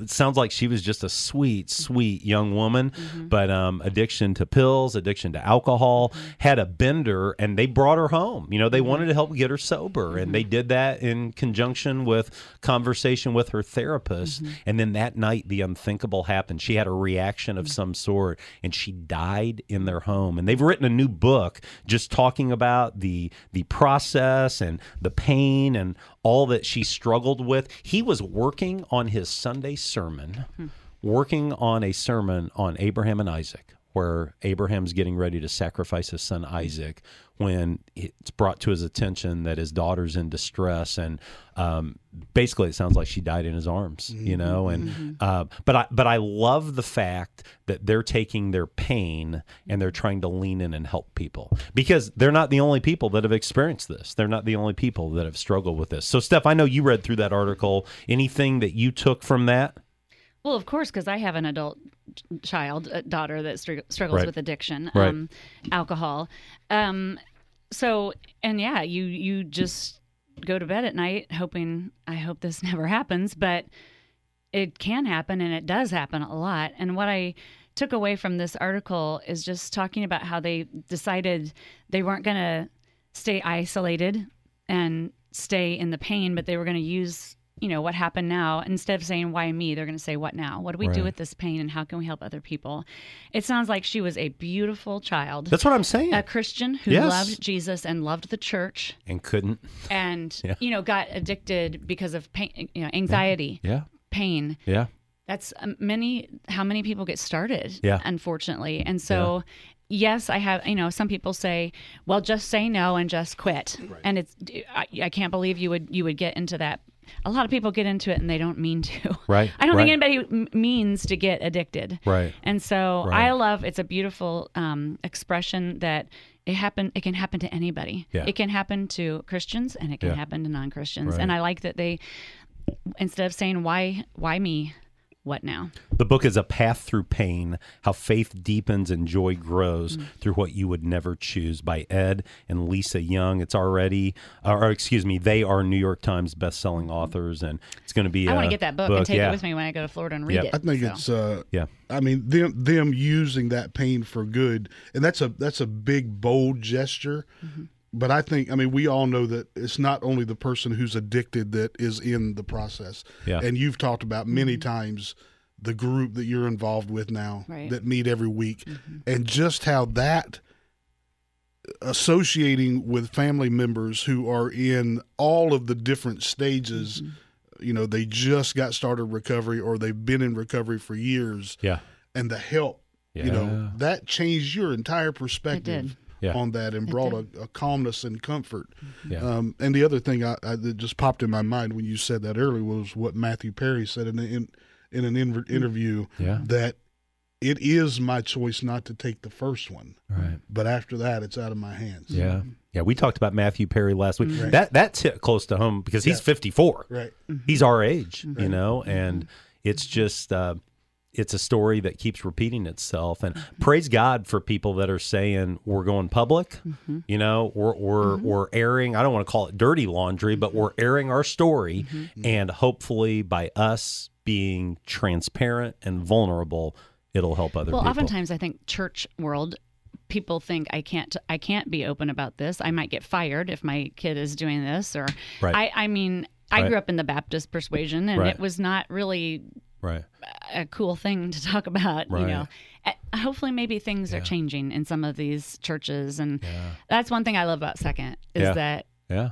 it sounds like she was just a sweet, mm-hmm. sweet young woman, mm-hmm. but um, addiction to pills, addiction to alcohol, mm-hmm. had a bender, and they brought her home. You know, they wanted to help get her sober, and they did that in conjunction with conversation with her therapist. And then that night, the unthinkable happened. She had a reaction of some sort, and she died in their home. And they've written a new book just talking about the the process and the pain and all that she struggled with. He was working on his Sunday sermon, hmm. working on a sermon on Abraham and Isaac, where Abraham's getting ready to sacrifice his son hmm. Isaac when it's brought to his attention that his daughter's in distress and um, basically it sounds like she died in his arms you know and uh, but I but I love the fact that they're taking their pain and they're trying to lean in and help people because they're not the only people that have experienced this. They're not the only people that have struggled with this. So Steph I know you read through that article. Anything that you took from that Well, of course, because I have an adult child, a daughter that str- struggles Right. with addiction, Right. um, alcohol. Um, so, and yeah, you you just go to bed at night hoping I hope this [LAUGHS] never happens, but it can happen and it does happen a lot. And what I took away from this article is just talking about how they decided they weren't going to stay isolated and stay in the pain, but they were going to use, you know, what happened now instead of saying why me, they're going to say what now? What do we do with this pain and how can we help other people? It sounds like she was a beautiful child. That's what I'm saying. A Christian who Yes. loved Jesus and loved the church and couldn't. and Yeah. you know got addicted because of pain, you know, anxiety, Yeah. pain. Yeah. That's um, many. How many people get started? Yeah. Unfortunately, and so. Yes, I have. You know, some people say, "Well, just say no and just quit." And it's, I, I can't believe you would you would get into that. A lot of people get into it and they don't mean to. [LAUGHS] Right, I don't right. think anybody m- means to get addicted. Right. And so Right. I love. It's a beautiful um, expression that it happen. It can happen to anybody. Yeah. It can happen to Christians and it can Yeah. happen to non Christians. Right. And I like that they instead of saying why why me, what now? The book is a path through pain, how faith deepens and joy grows Mm. through what you would never choose by Ed and Lisa Young. It's already, or excuse me, they are New York Times best-selling authors, and it's going to be. I want to get that book, and take yeah. it with me when I go to Florida and read Yep. it. I think so. it's uh Yeah. I mean them them using that pain for good and that's a that's a big bold gesture. Mm-hmm. But I think I mean we all know that it's not only the person who's addicted that is in the process. Yeah. And you've talked about many mm-hmm. times the group that you're involved with now Right. that meet every week mm-hmm. and just how that associating with family members who are in all of the different stages mm-hmm. you know they just got started recovery or they've been in recovery for years Yeah. and the help you know that changed your entire perspective Yeah. on that and brought a, a calmness and comfort mm-hmm. Yeah. um, and the other thing I, I, that just popped in my mind when you said that earlier was what matthew perry said in, in, in an in, mm-hmm. interview Yeah. that it is my choice not to take the first one Right. but after that it's out of my hands Yeah. Mm-hmm. Yeah, we talked about Matthew Perry last week. Right. That that's hit close to home because he's Yeah. 54. right He's our age, you know, and it's just uh, it's a story that keeps repeating itself. And praise God for people that are saying we're going public. Mm-hmm. You know, we're we're mm-hmm. we're airing. I don't want to call it dirty laundry, but mm-hmm. we're airing our story, and hopefully by us being transparent and vulnerable, it'll help other well, people. oftentimes I think church world people think I can't I can't be open about this. I might get fired if my kid is doing this or Right. I I mean I Right. grew up in the Baptist persuasion and Right. it was not really right. a cool thing to talk about, you know. Hopefully maybe things Yeah. are changing in some of these churches and Yeah. that's one thing I love about Second is Yeah. that Yeah.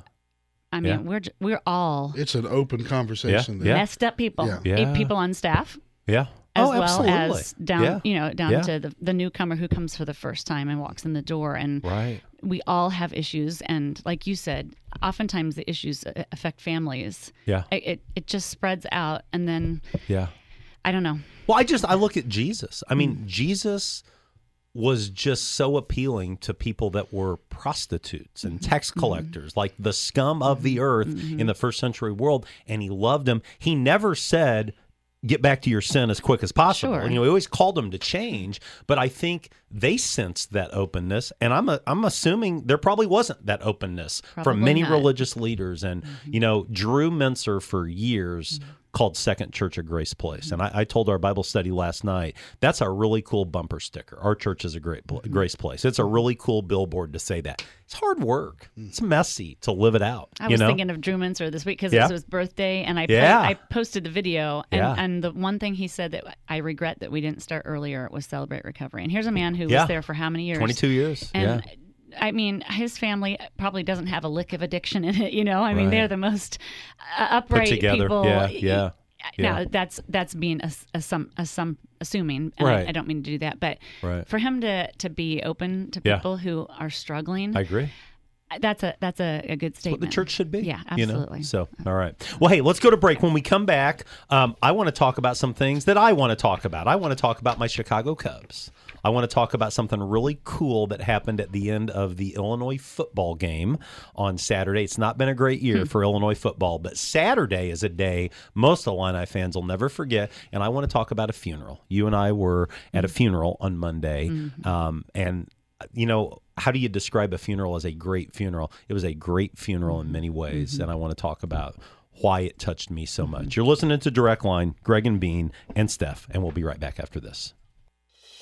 I mean, Yeah. we're we're all it's an open conversation Yeah. there. messed up people. Yeah. Yeah. People on staff Yeah. as oh, well absolutely. as down, Yeah. you know, down Yeah. to the, the newcomer who comes for the first time and walks in the door. And Right. we all have issues. And like you said, oftentimes the issues affect families. Yeah. It, it, it just spreads out. And then, Yeah. I don't know. Well, I just I look at Jesus. I mean, Jesus was just so appealing to people that were prostitutes and mm-hmm. tax mm-hmm. collectors, like the scum of the mm-hmm. earth in the first century world, and he loved them. He never said get back to your sin as quick as possible. Sure. You know, he always called them to change, but I think they sensed that openness, and I'm a, I'm assuming there probably wasn't that openness Probably from many not. religious leaders, and you know, Drew Menser for years called Second Church of Grace Place, and I, I told our Bible study last night that's a really cool bumper sticker. Our church is a great pl- mm-hmm. Grace Place. It's a really cool billboard to say that. It's hard work. Mm. It's messy to live it out. I you was know? thinking of Drew Mincer this week because Yeah. it was his birthday, and I po- I posted the video, and, Yeah. and the one thing he said that I regret that we didn't start earlier was celebrate recovery. And here's a man who Yeah. was there for how many years? 22 years. And yeah. I mean, his family probably doesn't have a lick of addiction in it. You know, I mean, they're the most uh, upright together. people. Yeah, yeah, Now yeah. that's that's being a, a some a some assuming, and Right. I, I don't mean to do that, but Right. for him to to be open to Yeah. people who are struggling, I agree. that's a that's a, a good what statement. the church should be. Yeah, you know? absolutely. So, all right. Well, hey, let's go to break. When we come back, um, I want to talk about some things that I want to talk about. I want to talk about my Chicago Cubs. I want to talk about something really cool that happened at the end of the Illinois football game on Saturday. It's not been a great year Hmm. for Illinois football, but Saturday is a day most Illini fans will never forget. And I want to talk about a funeral. You and I were at a funeral on Monday, Mm-hmm. um, and you know. How do you describe a funeral as a great funeral? It was a great funeral in many ways, Mm-hmm. and I want to talk about why it touched me so much. You're listening to Direct Line, Greg and Bean and Steph, and we'll be right back after this.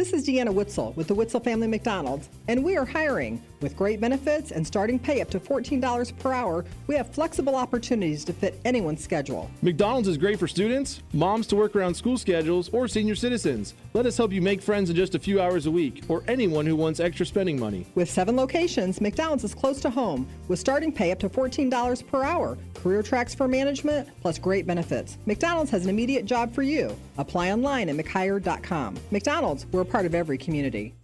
This is Deanna Witzel with the Witzel Family McDonald's, and we are hiring. With great benefits and starting pay up to $14 per hour, we have flexible opportunities to fit anyone's schedule. McDonald's is great for students, moms to work around school schedules, or senior citizens. Let us help you make friends in just a few hours a week, or anyone who wants extra spending money. With seven locations, McDonald's is close to home, with starting pay up to $14 per hour, career tracks for management, plus great benefits. McDonald's has an immediate job for you. Apply online at mchire.com. McDonald's, we're a part of every community.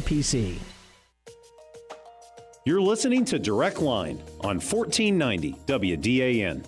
SIPC. You're listening to Direct Line on 1490 WDAN.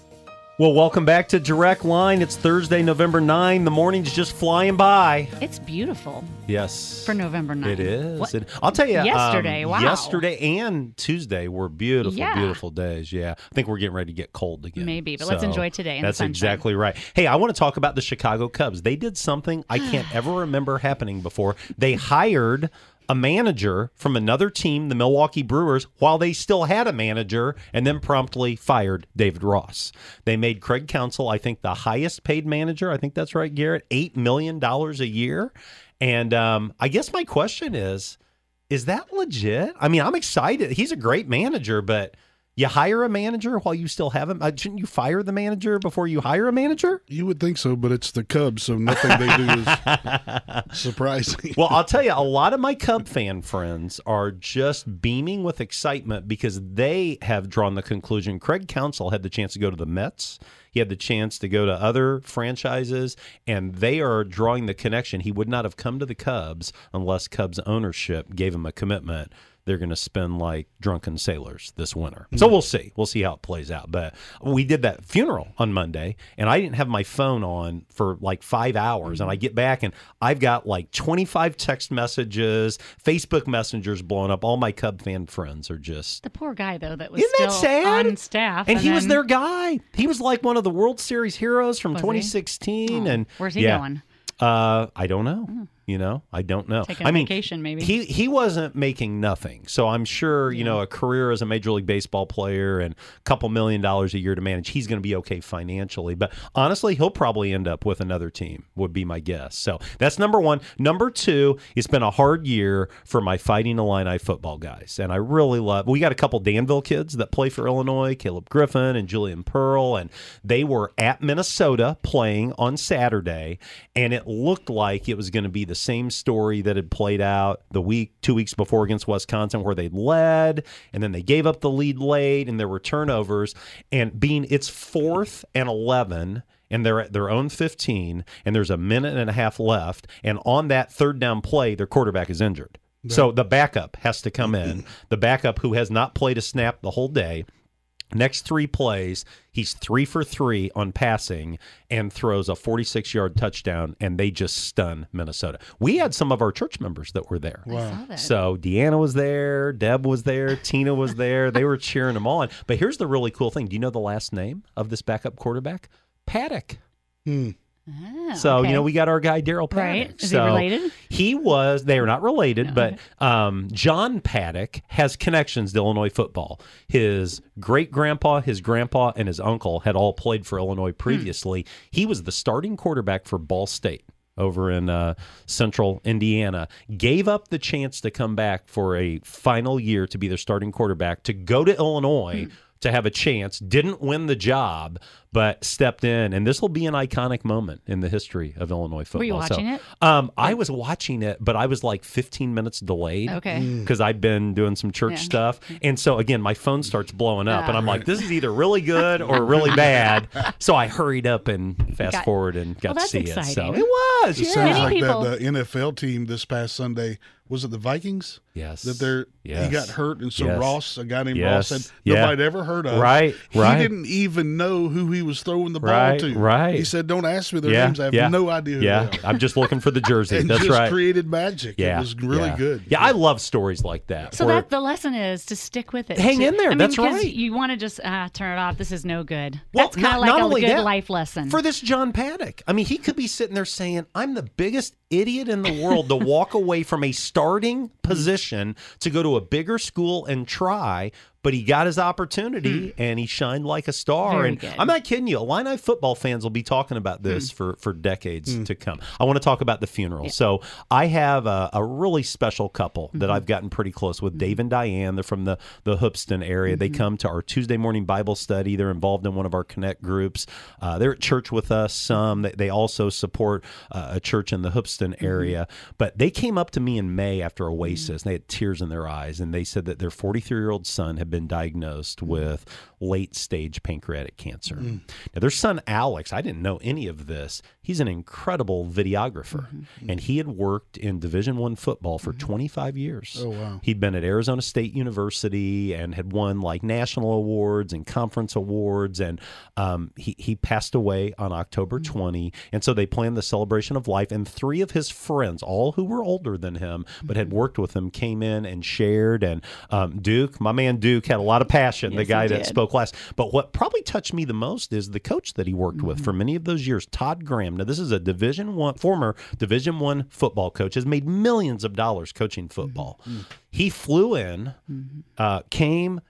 Well, welcome back to Direct Line. It's Thursday, November 9. The morning's just flying by. It's beautiful Yes. for November 9. It is. It- I'll tell you. um, Yesterday, wow. Yesterday and Tuesday were beautiful, Yeah. beautiful days. Yeah. I think we're getting ready to get cold again. Maybe, but let's enjoy today in That's sunshine. exactly right. Hey, I want to talk about the Chicago Cubs. They did something I can't [SIGHS] ever remember happening before. They hired a manager from another team, the Milwaukee Brewers, while they still had a manager, and then promptly fired David Ross. They made Craig Counsell, I think, the highest paid manager. I think that's right, Garrett, $8 million a year. And um, I guess my question is, is that legit? I mean, I'm excited. He's a great manager, but you hire a manager while you still have him. Uh, shouldn't you fire the manager before you hire a manager? You would think so, but it's the Cubs, so nothing they do is [LAUGHS] surprising. Well, I'll tell you, a lot of my Cub fan friends are just beaming with excitement because they have drawn the conclusion. Craig Counsell had the chance to go to the Mets. He had the chance to go to other franchises, and they are drawing the connection. He would not have come to the Cubs unless Cubs ownership gave him a commitment. They're going to spend like drunken sailors this winter. So mm-hmm. we'll see. We'll see how it plays out. But we did that funeral on Monday, and I didn't have my phone on for like five hours. And mm-hmm. I get back, and I've got like 25 text messages, Facebook messengers blowing up. All my Cub fan friends are just. The poor guy though that was Isn't that sad? on staff, And, he was their guy. He was like one of the World Series heroes from Was he? 2016. Oh, And where's he yeah. going? Uh, I don't know. Mm. You know, I don't know. Taking I mean, vacation, maybe. He he wasn't making nothing, so I'm sure you know a career as a major league baseball player and a couple million dollars a year to manage. He's going to be okay financially, but honestly, he'll probably end up with another team. Would be my guess. So that's number one. Number two, it's been a hard year for my Fighting Illini football guys, and I really love. We got a couple Danville kids that play for Illinois, Caleb Griffin and Julian Pearl, and they were at Minnesota playing on Saturday, and it looked like it was going to be the same story that had played out the week, two weeks before against Wisconsin, where they led and then they gave up the lead late and there were turnovers. And being it's fourth and 11, and they're at their own 15 and there's a minute and a half left and on that third down play their quarterback is injured. So the backup has to come in. [CLEARS THROAT] The backup who has not played a snap the whole day. Next three plays, he's three for three on passing and throws a 46 yard touchdown, and they just stun Minnesota. We had some of our church members that were there. Wow. saw that. So Deanna was there, Deb was there, Tina was there. They were cheering them on. But here's the really cool thing do you know the last name of this backup quarterback? Paddock. Hmm. Ah, So okay. you know we got our guy Daryl Paddock. Right. Is he related? He was. They are not related, but um, John Paddock has connections to Illinois football. His great grandpa, his grandpa, and his uncle had all played for Illinois previously. He was the starting quarterback for Ball State. Over in uh, central Indiana, gave up the chance to come back for a final year to be their starting quarterback to go to Illinois to have a chance. Didn't win the job, but stepped in, and this will be an iconic moment in the history of Illinois football. Were you So, watching it? Um, I was watching it, but I was like 15 minutes delayed. Okay. Mm. Because I'd been doing some church Yeah. stuff, and so again, my phone starts blowing up, and I'm like, "This is either really good or really [LAUGHS] bad." So I hurried up and fast Got- forward and got Well, to that's see it. So it was. It yeah. sounds Many like people- that the NFL team this past Sunday was it the Vikings? Yes. That they're Yes. he got hurt, and so Yes. Ross, a guy named Yes. Ross, said Yeah. nobody heard heard of. Right, He right. didn't even know who he was throwing the ball Right, to. right. He said, "Don't ask me their yeah, names. I have yeah, no idea who yeah, they are." I'm just looking for the [LAUGHS] jersey. and That's just right. created magic. yeah, it was really yeah. good. Yeah, I love stories like that. So where- that the lesson is to stick with it. Hang to- in there, I mean, that's 'cause right. You want to just ah, turn it off. This is no good. Well, That's kind of like not a only good that, life lesson. for this John Paddock. I mean, he could be sitting there saying, "I'm the biggest idiot in the world to walk away from a starting position to go to a bigger school and try." But he got his opportunity and he shined like a star. Hmm. Very and good. I'm not kidding you. Illini football fans will be talking about this Hmm. for, for decades to come. I want to talk about the funeral. So I have a, a really special couple that Mm-hmm. I've gotten pretty close with. Dave and Diane. They're from the, the Hoopeston area. They Mm-hmm. come to our Tuesday morning Bible study. They're involved in one of our Connect groups. Uh, they're at church with us some. They, they also support uh, a church in the Hoopeston Mm-hmm. area. But they came up to me in May after Oasis. And they had tears in their eyes. And they said that their 43 year old son had been diagnosed hmm. with late stage pancreatic cancer. Mm. Now, their son, Alex, I didn't know any of this. He's an incredible videographer. Mm-hmm. Mm-hmm. And he had worked in Division One football for mm-hmm. 25 years. Oh, wow. He'd been at Arizona State University and had won like national awards and conference awards. And um, he, he passed away on October 20. And so they planned the celebration of life. And three of his friends, all who were older than him, but had worked with him, came in and shared. And um, Duke, my man Duke, had a lot of passion, the Yes, he guy that spoke last. But what probably touched me the most is the coach that he worked with Mm-hmm. for many of those years, Todd Graham. Now, this is a Division One former Division One football coach, has made millions of dollars coaching football. He flew in, uh, came,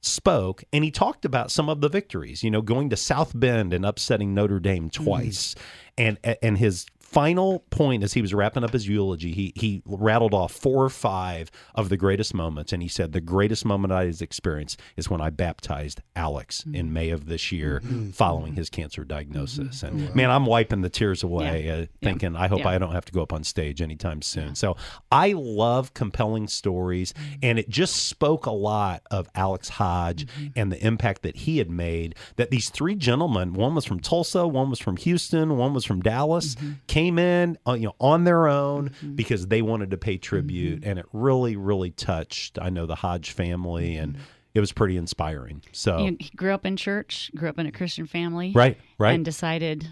spoke, and he talked about some of the victories. You know, going to South Bend and upsetting Notre Dame twice, and and his final point as he was wrapping up his eulogy, he he rattled off four or five of the greatest moments, and he said the greatest moment I has experienced is when I baptized Alex in mm. May of this year, mm-hmm. Mm-hmm. following his cancer diagnosis. Mm-hmm. And man, I'm wiping the tears away, uh, thinking I hope Yeah. I don't have to go up on stage anytime soon. So I love compelling stories, and it just spoke a lot of Alex Hodge and the impact that he had made. That these three gentlemen, one was from Tulsa, one was from Houston, one was from Dallas, came in uh, you know on their own mm-hmm. because they wanted to pay tribute, mm-hmm. and it really, really touched. I know the Hodge family, and mm-hmm. it was pretty inspiring. So he grew up in church, grew up in a Christian family, Right, right. and decided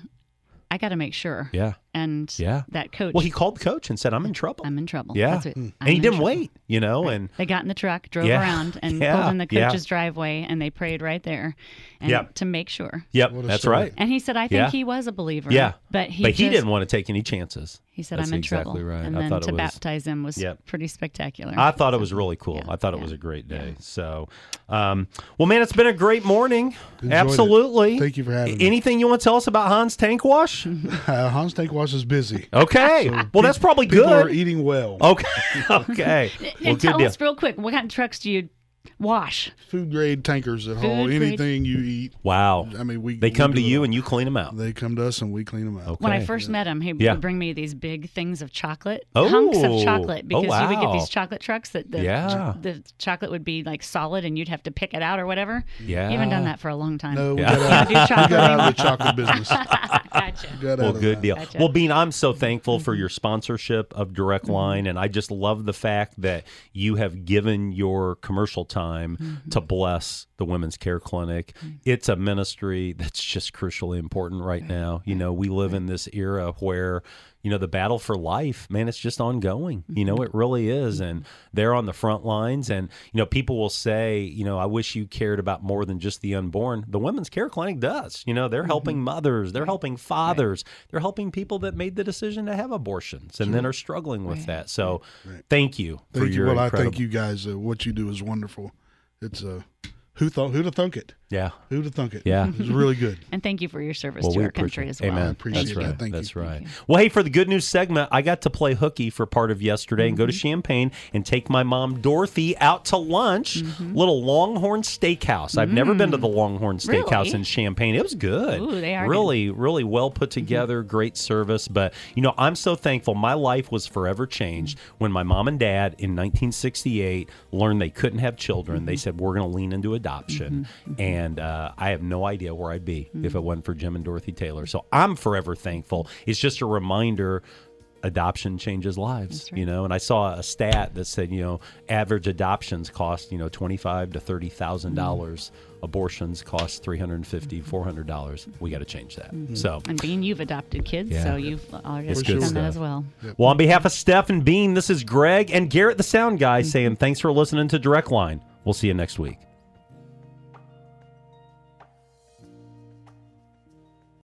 I got to make sure. yeah. And Yeah. that coach. Well, he called the coach and said, "I'm in trouble." I'm in trouble. Yeah, That's what- and he didn't trouble. wait, you know, and They got in the truck, drove Yeah. around, [LAUGHS] and Yeah. pulled in the Yeah. coach's driveway, and they prayed right there, and Yep. to make sure. yep, that's story. right. And he said, "I think Yeah. he was a believer." Yeah, but he but he didn't want to take any chances. He said, That's "I'm in exactly trouble." right. And I then thought to it was- baptize him was Yep. pretty spectacular. I thought it was really cool. Yeah, I thought it yeah, was a great day. So, um, well, man, it's been a great morning. Enjoyed it. Absolutely. Thank you for having me. Anything you want to tell us about Hohn's Tank Wash? [LAUGHS] Hohn's Tank Hohn's Tankwash is busy. Okay. well, that's probably good. People are eating well. Okay. [LAUGHS] Okay. And well, tell good deal. us real quick, what kind of trucks do you wash. Food grade tankers that haul Food grade- anything you eat. Wow. I mean, we They we come to you all. and you clean them out. They come to us and we clean them out. When I Okay. first met him, he Yeah. would bring me these big things of chocolate, Oh. hunks Oh, of chocolate, because you would get these oh, chocolate trucks that the, Yeah. the chocolate would be like solid and you'd have to pick it out or whatever. Yeah. You haven't done that for a long time. No, we Yeah. got out, [LAUGHS] Do we got out of the chocolate business. [LAUGHS] gotcha. We Well, good that. deal. Gotcha. Well, Bean, I'm so thankful for mm-hmm. your sponsorship of Direct Line, and I just love the fact that you have given your commercial time mm-hmm. to bless the Women's Care Clinic. Mm-hmm. It's a ministry that's just crucially important right now. You know, we live in this era where you know the battle for life man it's just ongoing. You know it really is and they're on the front lines and you know people will say you know i wish you cared about more than just the unborn. The women's care clinic does. You know they're helping mothers they're helping fathers they're helping people that made the decision to have abortions and then are struggling with that. So thank you for Thank you. your Well, I thank you guys. Uh, what you do is wonderful. It's uh, who thought who'd have thunk it? Yeah Who'd have thunk it? Yeah. It was really good. [LAUGHS] And thank you for your service Well, to we our country as well. Amen. appreciate That's that. right. Thank you. That's right. Well, hey, for the good news segment, I got to play hooky for part of yesterday and go to Mm-hmm. Champaign and take my mom Dorothy out to lunch. Mm-hmm. Little Longhorn Steakhouse. I've never been to the Longhorn Steakhouse Mm. Really? in Champaign. It was good. Ooh, they are really, really well put together. Great service. But you know, I'm so thankful. My life was forever changed when my mom and dad in 1968 learned they couldn't have children. They said we're going to lean into adoption, and uh, I have no idea where I'd be if mm. it wasn't for Jim and Dorothy Taylor. So I'm forever thankful. It's just a reminder. Adoption changes lives, you know. And I saw a stat that said, you know, average adoptions cost, you know, twenty-five to thirty thousand dollars. Mm. Abortions cost three hundred and fifty, mm-hmm. four hundred dollars. We got to change that. Mm-hmm. So, And Bean, you've adopted kids, Yeah. so you've already It's done good that as well. well, on behalf of Steph and Bean, this is Greg and Garrett, the sound guy, mm-hmm. saying thanks for listening to Direct Line. We'll see you next week.